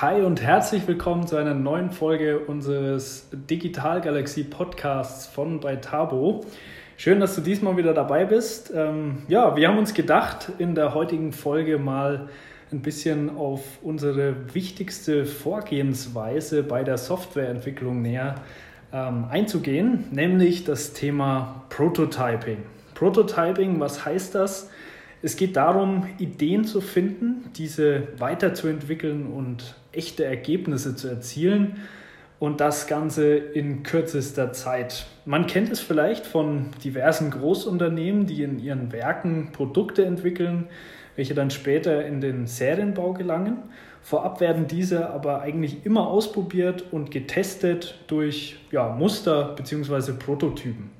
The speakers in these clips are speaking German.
Hi und herzlich willkommen zu einer neuen Folge unseres Digital Galaxie Podcasts von bei Tabo. Schön, dass du diesmal wieder dabei bist. Ähm, ja, wir haben uns gedacht, in der heutigen Folge mal ein bisschen auf unsere wichtigste Vorgehensweise bei der Softwareentwicklung näher ähm, einzugehen, nämlich das Thema Prototyping. Prototyping, was heißt das? Es geht darum, Ideen zu finden, diese weiterzuentwickeln und echte Ergebnisse zu erzielen und das Ganze in kürzester Zeit. Man kennt es vielleicht von diversen Großunternehmen, die in ihren Werken Produkte entwickeln, welche dann später in den Serienbau gelangen. Vorab werden diese aber eigentlich immer ausprobiert und getestet durch ja, Muster bzw. Prototypen.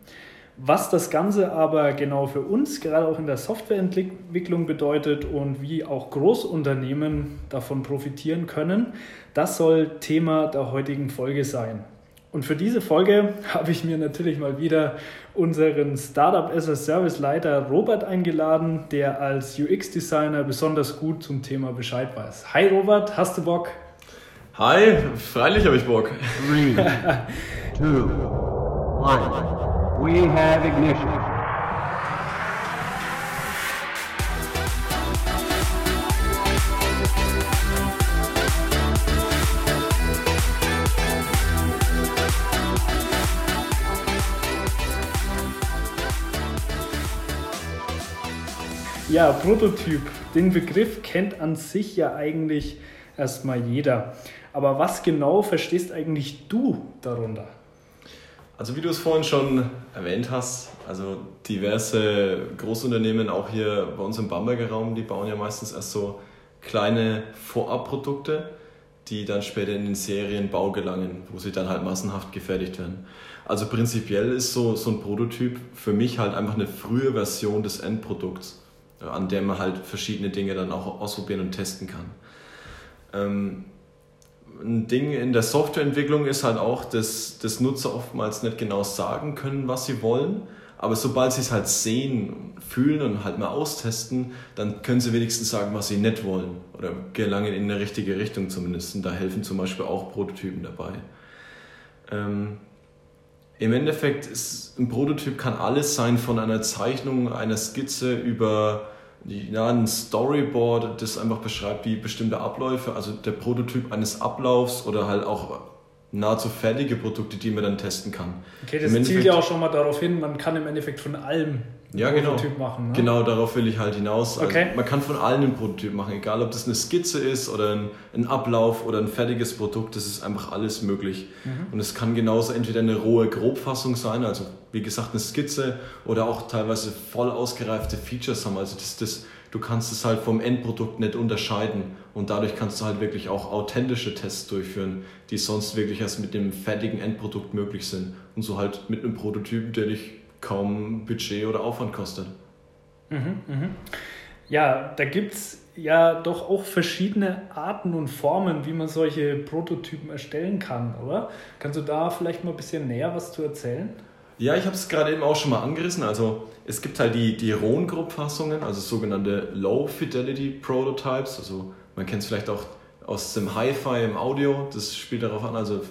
Was das Ganze aber genau für uns, gerade auch in der Softwareentwicklung bedeutet und wie auch Großunternehmen davon profitieren können, das soll Thema der heutigen Folge sein. Und für diese Folge habe ich mir natürlich mal wieder unseren Startup as a Service Leiter Robert eingeladen, der als UX-Designer besonders gut zum Thema Bescheid weiß. Hi Robert, hast du Bock? Hi, freilich habe ich Bock. Three, two, one. We have ignition. Ja, Prototyp. Den Begriff kennt an sich ja eigentlich erstmal jeder. Aber was genau verstehst eigentlich du darunter? Also wie du es vorhin schon erwähnt hast, also diverse Großunternehmen, auch hier bei uns im Bamberger Raum, die bauen ja meistens erst so kleine Vorabprodukte, die dann später in den Serienbau gelangen, wo sie dann halt massenhaft gefertigt werden. Also prinzipiell ist so, so ein Prototyp für mich halt einfach eine frühe Version des Endprodukts, an der man halt verschiedene Dinge dann auch ausprobieren und testen kann. Ähm, ein Ding in der Softwareentwicklung ist halt auch, dass, dass Nutzer oftmals nicht genau sagen können, was sie wollen. Aber sobald sie es halt sehen, fühlen und halt mal austesten, dann können sie wenigstens sagen, was sie nicht wollen. Oder gelangen in eine richtige Richtung zumindest. Und da helfen zum Beispiel auch Prototypen dabei. Ähm, Im Endeffekt ist ein Prototyp kann alles sein, von einer Zeichnung, einer Skizze über ja, ein Storyboard, das einfach beschreibt, wie bestimmte Abläufe, also der Prototyp eines Ablaufs oder halt auch nahezu fertige Produkte, die man dann testen kann. Okay, das zielt ja auch schon mal darauf hin, man kann im Endeffekt von allem ja, genau. Prototyp machen. Ne? Genau, darauf will ich halt hinaus. Also okay. Man kann von allen einen Prototyp machen, egal ob das eine Skizze ist oder ein, ein Ablauf oder ein fertiges Produkt, das ist einfach alles möglich. Mhm. Und es kann genauso entweder eine rohe Grobfassung sein, also wie gesagt eine Skizze oder auch teilweise voll ausgereifte Features haben. Also das, das, du kannst es halt vom Endprodukt nicht unterscheiden und dadurch kannst du halt wirklich auch authentische Tests durchführen, die sonst wirklich erst mit dem fertigen Endprodukt möglich sind. Und so halt mit einem Prototypen, der dich kaum Budget oder Aufwand kostet. Mhm, mhm. Ja, da gibt es ja doch auch verschiedene Arten und Formen, wie man solche Prototypen erstellen kann, oder? Kannst du da vielleicht mal ein bisschen näher was zu erzählen? Ja, ich habe es gerade eben auch schon mal angerissen. Also es gibt halt die, die rohen Grobfassungen, also sogenannte Low Fidelity Prototypes. Also man kennt es vielleicht auch aus dem Hi-Fi im Audio. Das spielt darauf an, also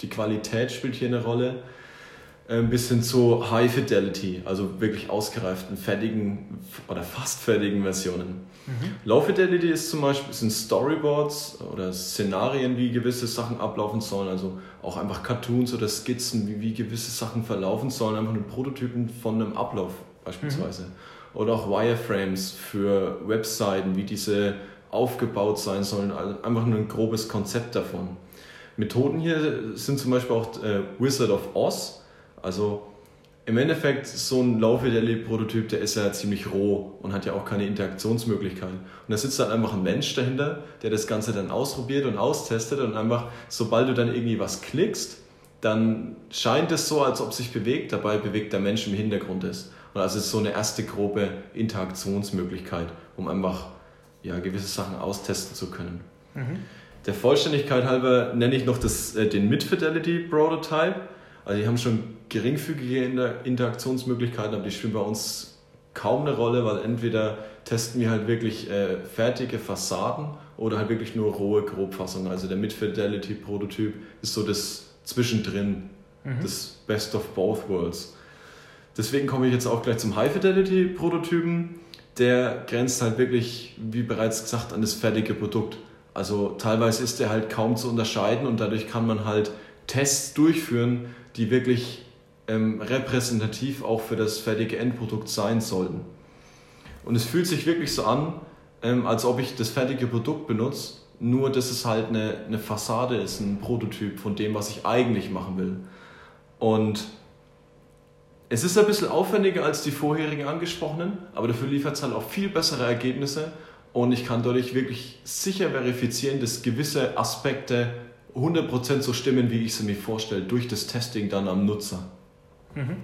die Qualität spielt hier eine Rolle. Äh, bis hin zu High Fidelity, also wirklich ausgereiften, fertigen oder fast fertigen Versionen. Mhm. Low Fidelity ist zum Beispiel sind Storyboards oder Szenarien, wie gewisse Sachen ablaufen sollen, also auch einfach Cartoons oder Skizzen, wie, wie gewisse Sachen verlaufen sollen, einfach nur Prototypen von einem Ablauf beispielsweise. Mhm. Oder auch Wireframes für Webseiten, wie diese aufgebaut sein sollen, also einfach nur ein grobes Konzept davon. Methoden hier sind zum Beispiel auch äh, Wizard of Oz, also im Endeffekt so ein Low-Fidelity-Prototyp, der ist ja ziemlich roh und hat ja auch keine Interaktionsmöglichkeiten. Und da sitzt dann einfach ein Mensch dahinter, der das Ganze dann ausprobiert und austestet und einfach, sobald du dann irgendwie was klickst, dann scheint es so, als ob sich bewegt, dabei bewegt der Mensch im Hintergrund ist. Und also ist so eine erste grobe Interaktionsmöglichkeit, um einfach ja, gewisse Sachen austesten zu können. Mhm. Der Vollständigkeit halber nenne ich noch das, äh, den Mid-Fidelity Prototype. Also die haben schon geringfügige Interaktionsmöglichkeiten, aber die spielen bei uns kaum eine Rolle, weil entweder testen wir halt wirklich äh, fertige Fassaden oder halt wirklich nur rohe Grobfassungen. Also der Mid-Fidelity-Prototyp ist so das Zwischendrin, mhm. das Best of both worlds. Deswegen komme ich jetzt auch gleich zum High-Fidelity-Prototypen. Der grenzt halt wirklich, wie bereits gesagt, an das fertige Produkt. Also teilweise ist der halt kaum zu unterscheiden und dadurch kann man halt Tests durchführen, die wirklich ähm, repräsentativ auch für das fertige Endprodukt sein sollten. Und es fühlt sich wirklich so an, ähm, als ob ich das fertige Produkt benutze, nur dass es halt eine, eine Fassade ist, ein Prototyp von dem, was ich eigentlich machen will. Und es ist ein bisschen aufwendiger als die vorherigen angesprochenen, aber dafür liefert es halt auch viel bessere Ergebnisse und ich kann dadurch wirklich sicher verifizieren, dass gewisse Aspekte 100% so stimmen, wie ich sie mir vorstelle, durch das Testing dann am Nutzer. Mhm.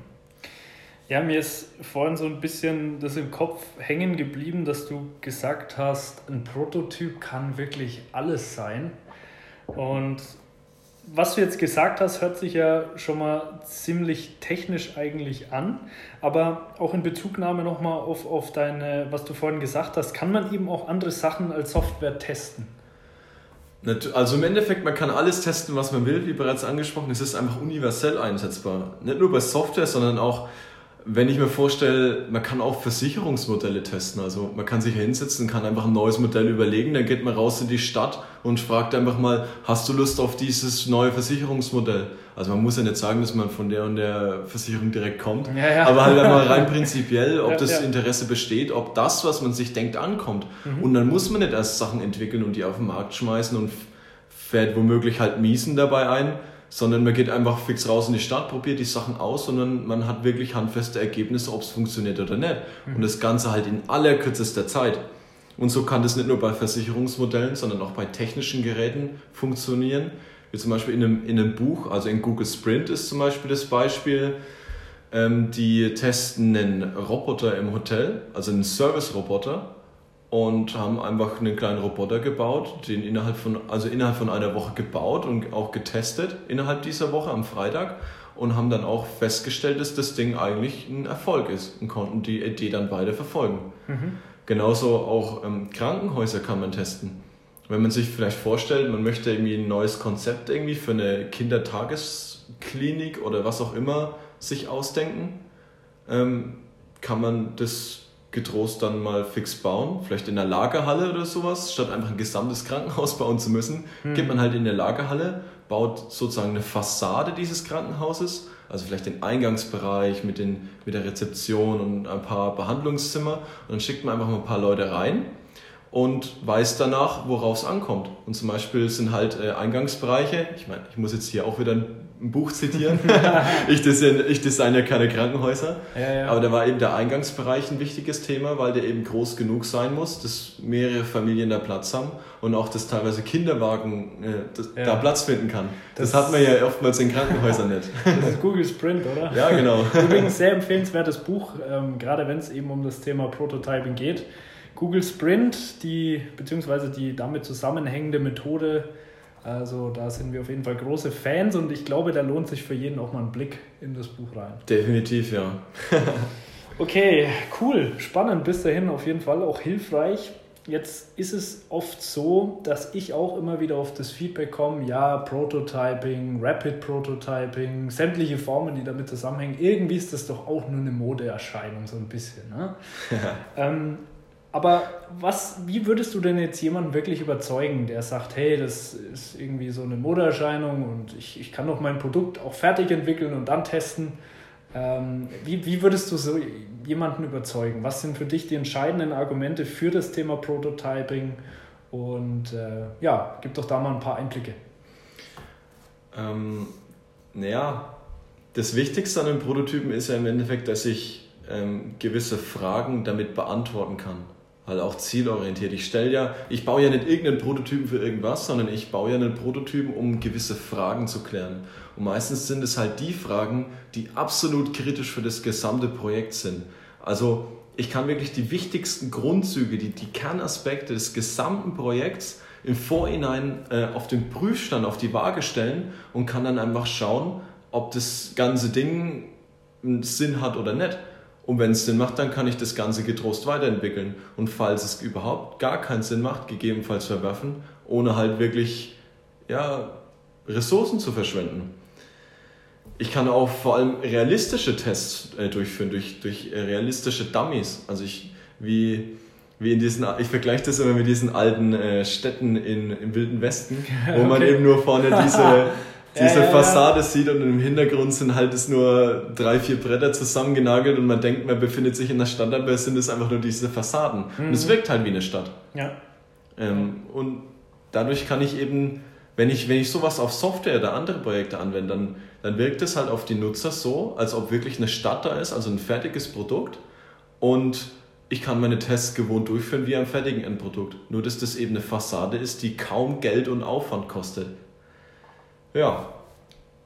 Ja, mir ist vorhin so ein bisschen das im Kopf hängen geblieben, dass du gesagt hast, ein Prototyp kann wirklich alles sein. Und was du jetzt gesagt hast, hört sich ja schon mal ziemlich technisch eigentlich an. Aber auch in Bezugnahme nochmal auf, auf deine, was du vorhin gesagt hast, kann man eben auch andere Sachen als Software testen. Also im Endeffekt, man kann alles testen, was man will, wie bereits angesprochen. Es ist einfach universell einsetzbar. Nicht nur bei Software, sondern auch wenn ich mir vorstelle, man kann auch Versicherungsmodelle testen. Also man kann sich hinsetzen, kann einfach ein neues Modell überlegen, dann geht man raus in die Stadt und fragt einfach mal, hast du Lust auf dieses neue Versicherungsmodell? Also man muss ja nicht sagen, dass man von der und der Versicherung direkt kommt, ja, ja. aber halt einmal rein prinzipiell, ob das Interesse besteht, ob das, was man sich denkt, ankommt. Mhm. Und dann muss man nicht erst Sachen entwickeln und die auf den Markt schmeißen und fährt womöglich halt Miesen dabei ein, sondern man geht einfach fix raus in die Stadt, probiert die Sachen aus, sondern man hat wirklich handfeste Ergebnisse, ob es funktioniert oder nicht. Und das Ganze halt in allerkürzester Zeit. Und so kann das nicht nur bei Versicherungsmodellen, sondern auch bei technischen Geräten funktionieren. Wie zum Beispiel in einem, in einem Buch, also in Google Sprint ist zum Beispiel das Beispiel, ähm, die testen einen Roboter im Hotel, also einen Service-Roboter und haben einfach einen kleinen Roboter gebaut, den innerhalb von, also innerhalb von einer Woche gebaut und auch getestet innerhalb dieser Woche am Freitag und haben dann auch festgestellt, dass das Ding eigentlich ein Erfolg ist und konnten die Idee dann beide verfolgen. Mhm. Genauso auch ähm, Krankenhäuser kann man testen. Wenn man sich vielleicht vorstellt, man möchte irgendwie ein neues Konzept irgendwie für eine Kindertagesklinik oder was auch immer sich ausdenken, ähm, kann man das getrost dann mal fix bauen, vielleicht in der Lagerhalle oder sowas, statt einfach ein gesamtes Krankenhaus bauen zu müssen, hm. geht man halt in der Lagerhalle, baut sozusagen eine Fassade dieses Krankenhauses, also vielleicht den Eingangsbereich mit, den, mit der Rezeption und ein paar Behandlungszimmer. Und dann schickt man einfach mal ein paar Leute rein und weiß danach, worauf es ankommt. Und zum Beispiel sind halt äh, Eingangsbereiche, ich meine, ich muss jetzt hier auch wieder ein, Buch zitieren, ich, design, ich designe ja keine Krankenhäuser, ja, ja. aber da war eben der Eingangsbereich ein wichtiges Thema, weil der eben groß genug sein muss, dass mehrere Familien da Platz haben und auch, dass teilweise Kinderwagen äh, das, ja. da Platz finden kann. Das, das, hat man ja oftmals in Krankenhäusern nicht. Das ist Google Sprint, oder? Ja, genau. Übrigens sehr empfehlenswertes Buch, ähm, gerade wenn es eben um das Thema Prototyping geht. Google Sprint, die beziehungsweise die damit zusammenhängende Methode. Also da sind wir auf jeden Fall große Fans und ich glaube, da lohnt sich für jeden auch mal ein Blick in das Buch rein. Definitiv, ja. okay, cool, spannend bis dahin auf jeden Fall auch hilfreich. Jetzt ist es oft so, dass ich auch immer wieder auf das Feedback komme, ja, Prototyping, Rapid Prototyping, sämtliche Formen, die damit zusammenhängen. Irgendwie ist das doch auch nur eine Modeerscheinung, so ein bisschen. Ne? ähm, aber was, wie würdest du denn jetzt jemanden wirklich überzeugen, der sagt, hey, das ist irgendwie so eine Modeerscheinung und ich, ich kann doch mein Produkt auch fertig entwickeln und dann testen? Ähm, wie, wie würdest du so jemanden überzeugen? Was sind für dich die entscheidenden Argumente für das Thema Prototyping? Und äh, ja, gib doch da mal ein paar Einblicke. Ähm, naja, das Wichtigste an den Prototypen ist ja im Endeffekt, dass ich ähm, gewisse Fragen damit beantworten kann halt auch zielorientiert. Ich stelle ja, ich baue ja nicht irgendeinen Prototypen für irgendwas, sondern ich baue ja einen Prototypen, um gewisse Fragen zu klären. Und meistens sind es halt die Fragen, die absolut kritisch für das gesamte Projekt sind. Also ich kann wirklich die wichtigsten Grundzüge, die, die Kernaspekte des gesamten Projekts im Vorhinein äh, auf den Prüfstand, auf die Waage stellen und kann dann einfach schauen, ob das ganze Ding einen Sinn hat oder nicht. Und wenn es Sinn macht, dann kann ich das Ganze getrost weiterentwickeln. Und falls es überhaupt gar keinen Sinn macht, gegebenenfalls verwerfen, ohne halt wirklich ja, Ressourcen zu verschwenden. Ich kann auch vor allem realistische Tests äh, durchführen, durch, durch äh, realistische Dummies. Also ich, wie, wie in diesen, ich vergleiche das immer mit diesen alten äh, Städten in, im Wilden Westen, wo okay. man eben nur vorne diese, diese ja, ja, Fassade sieht und im Hintergrund sind halt es nur drei, vier Bretter zusammengenagelt und man denkt, man befindet sich in der Stadt, aber es sind es einfach nur diese Fassaden. Mhm. Und es mhm. wirkt halt wie eine Stadt. Ja. Ähm, und dadurch kann ich eben, wenn ich, wenn ich sowas auf Software oder andere Projekte anwende, dann, dann wirkt es halt auf die Nutzer so, als ob wirklich eine Stadt da ist, also ein fertiges Produkt. Und ich kann meine Tests gewohnt durchführen wie ein fertigen Endprodukt. Nur dass das eben eine Fassade ist, die kaum Geld und Aufwand kostet. Ja,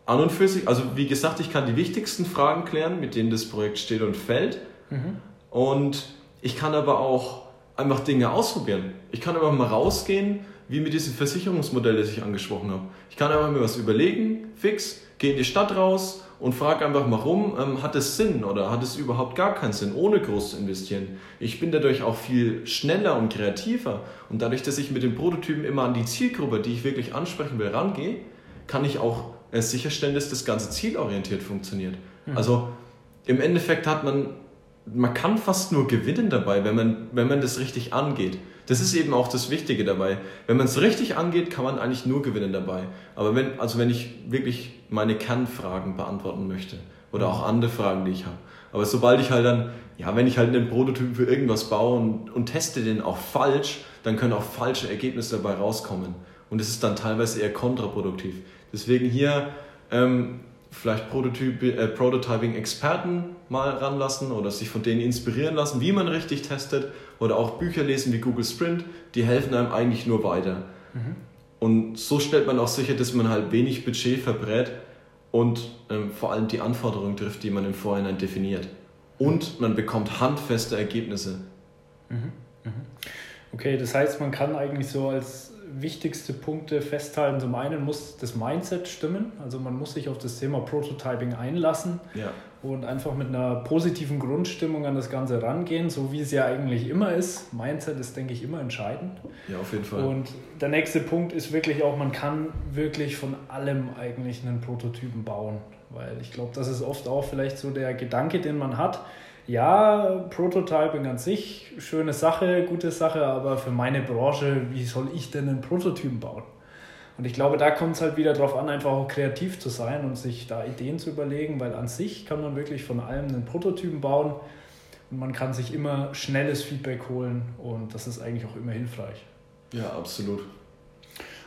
an und für sich, also wie gesagt, ich kann die wichtigsten Fragen klären, mit denen das Projekt steht und fällt. Mhm. Und ich kann aber auch einfach Dinge ausprobieren. Ich kann einfach mal rausgehen, wie mit diesem Versicherungsmodell, das ich angesprochen habe. Ich kann einfach mir was überlegen, fix, gehe in die Stadt raus und frage einfach mal rum, ähm, hat es Sinn oder hat es überhaupt gar keinen Sinn, ohne groß zu investieren. Ich bin dadurch auch viel schneller und kreativer und dadurch, dass ich mit den Prototypen immer an die Zielgruppe, die ich wirklich ansprechen will, rangehe, kann ich auch äh, sicherstellen, dass das Ganze zielorientiert funktioniert. Mhm. Also im Endeffekt hat man, man kann fast nur gewinnen dabei, wenn man, wenn man das richtig angeht. Das ist eben auch das Wichtige dabei. Wenn man es richtig angeht, kann man eigentlich nur gewinnen dabei. Aber wenn, also wenn ich wirklich meine Kernfragen beantworten möchte oder auch andere Fragen, die ich habe. Aber sobald ich halt dann, ja, wenn ich halt einen Prototypen für irgendwas baue und, und teste den auch falsch, dann können auch falsche Ergebnisse dabei rauskommen. Und es ist dann teilweise eher kontraproduktiv. Deswegen hier ähm, vielleicht Prototyp, äh, Prototyping-Experten mal ranlassen oder sich von denen inspirieren lassen, wie man richtig testet oder auch Bücher lesen wie Google Sprint, die helfen einem eigentlich nur weiter. Mhm. Und so stellt man auch sicher, dass man halt wenig Budget verbrät und ähm, vor allem die Anforderungen trifft, die man im Vorhinein definiert. Und man bekommt handfeste Ergebnisse. Mhm. Mhm. Okay, das heißt, man kann eigentlich so als wichtigste Punkte festhalten. Zum einen muss das Mindset stimmen, also man muss sich auf das Thema Prototyping einlassen ja. und einfach mit einer positiven Grundstimmung an das Ganze rangehen, so wie es ja eigentlich immer ist. Mindset ist, denke ich, immer entscheidend. Ja, auf jeden Fall. Und der nächste Punkt ist wirklich auch, man kann wirklich von allem eigentlich einen Prototypen bauen, weil ich glaube, das ist oft auch vielleicht so der Gedanke, den man hat ja, Prototyping an sich, schöne Sache, gute Sache, aber für meine Branche, wie soll ich denn einen Prototypen bauen? Und ich glaube, da kommt es halt wieder darauf an, einfach auch kreativ zu sein und sich da Ideen zu überlegen, weil an sich kann man wirklich von allem einen Prototypen bauen und man kann sich immer schnelles Feedback holen und das ist eigentlich auch immer hilfreich. Ja, absolut.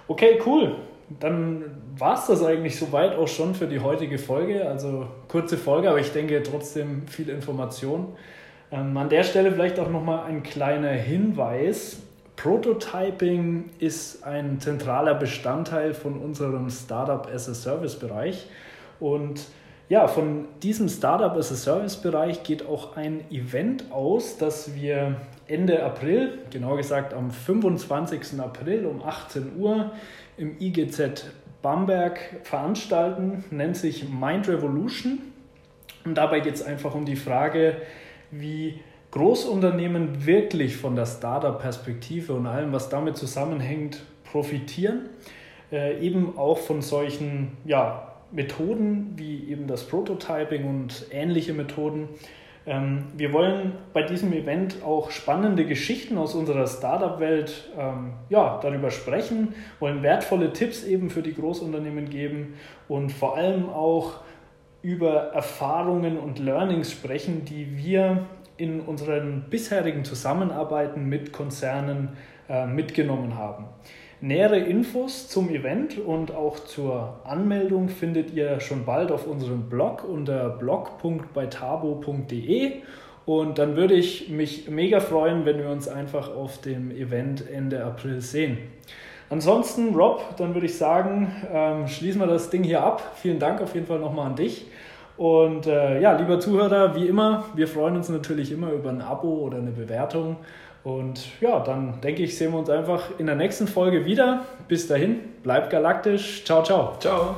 Okay, cool dann war es das eigentlich soweit auch schon für die heutige Folge. Also kurze Folge, aber ich denke trotzdem viel Information. Ähm, an der Stelle vielleicht auch nochmal ein kleiner Hinweis. Prototyping ist ein zentraler Bestandteil von unserem Startup as a Service Bereich. Und ja, von diesem Startup as a Service Bereich geht auch ein Event aus, das wir Ende April, genau gesagt am 25. April um 18 Uhr im IGZ Bamberg veranstalten, nennt sich Mind Revolution. Und dabei geht es einfach um die Frage, wie Großunternehmen wirklich von der Startup-Perspektive und allem, was damit zusammenhängt, profitieren. Äh, eben auch von solchen ja, Methoden wie eben das Prototyping und ähnliche Methoden wir wollen bei diesem Event auch spannende Geschichten aus unserer Startup-Welt ähm, ja, darüber sprechen, wollen wertvolle Tipps eben für die Großunternehmen geben und vor allem auch über Erfahrungen und Learnings sprechen, die wir in unseren bisherigen Zusammenarbeiten mit Konzernen äh, mitgenommen haben. Nähere Infos zum Event und auch zur Anmeldung findet ihr schon bald auf unserem Blog unter blog.beitabo.de und dann würde ich mich mega freuen, wenn wir uns einfach auf dem Event Ende April sehen. Ansonsten, Rob, dann würde ich sagen, ähm, schließen wir das Ding hier ab. Vielen Dank auf jeden Fall nochmal an dich. Und äh, ja, lieber Zuhörer, wie immer, wir freuen uns natürlich immer über ein Abo oder eine Bewertung. Und ja, dann denke ich, sehen wir uns einfach in der nächsten Folge wieder. Bis dahin, bleibt galaktisch. Ciao, ciao. Ciao.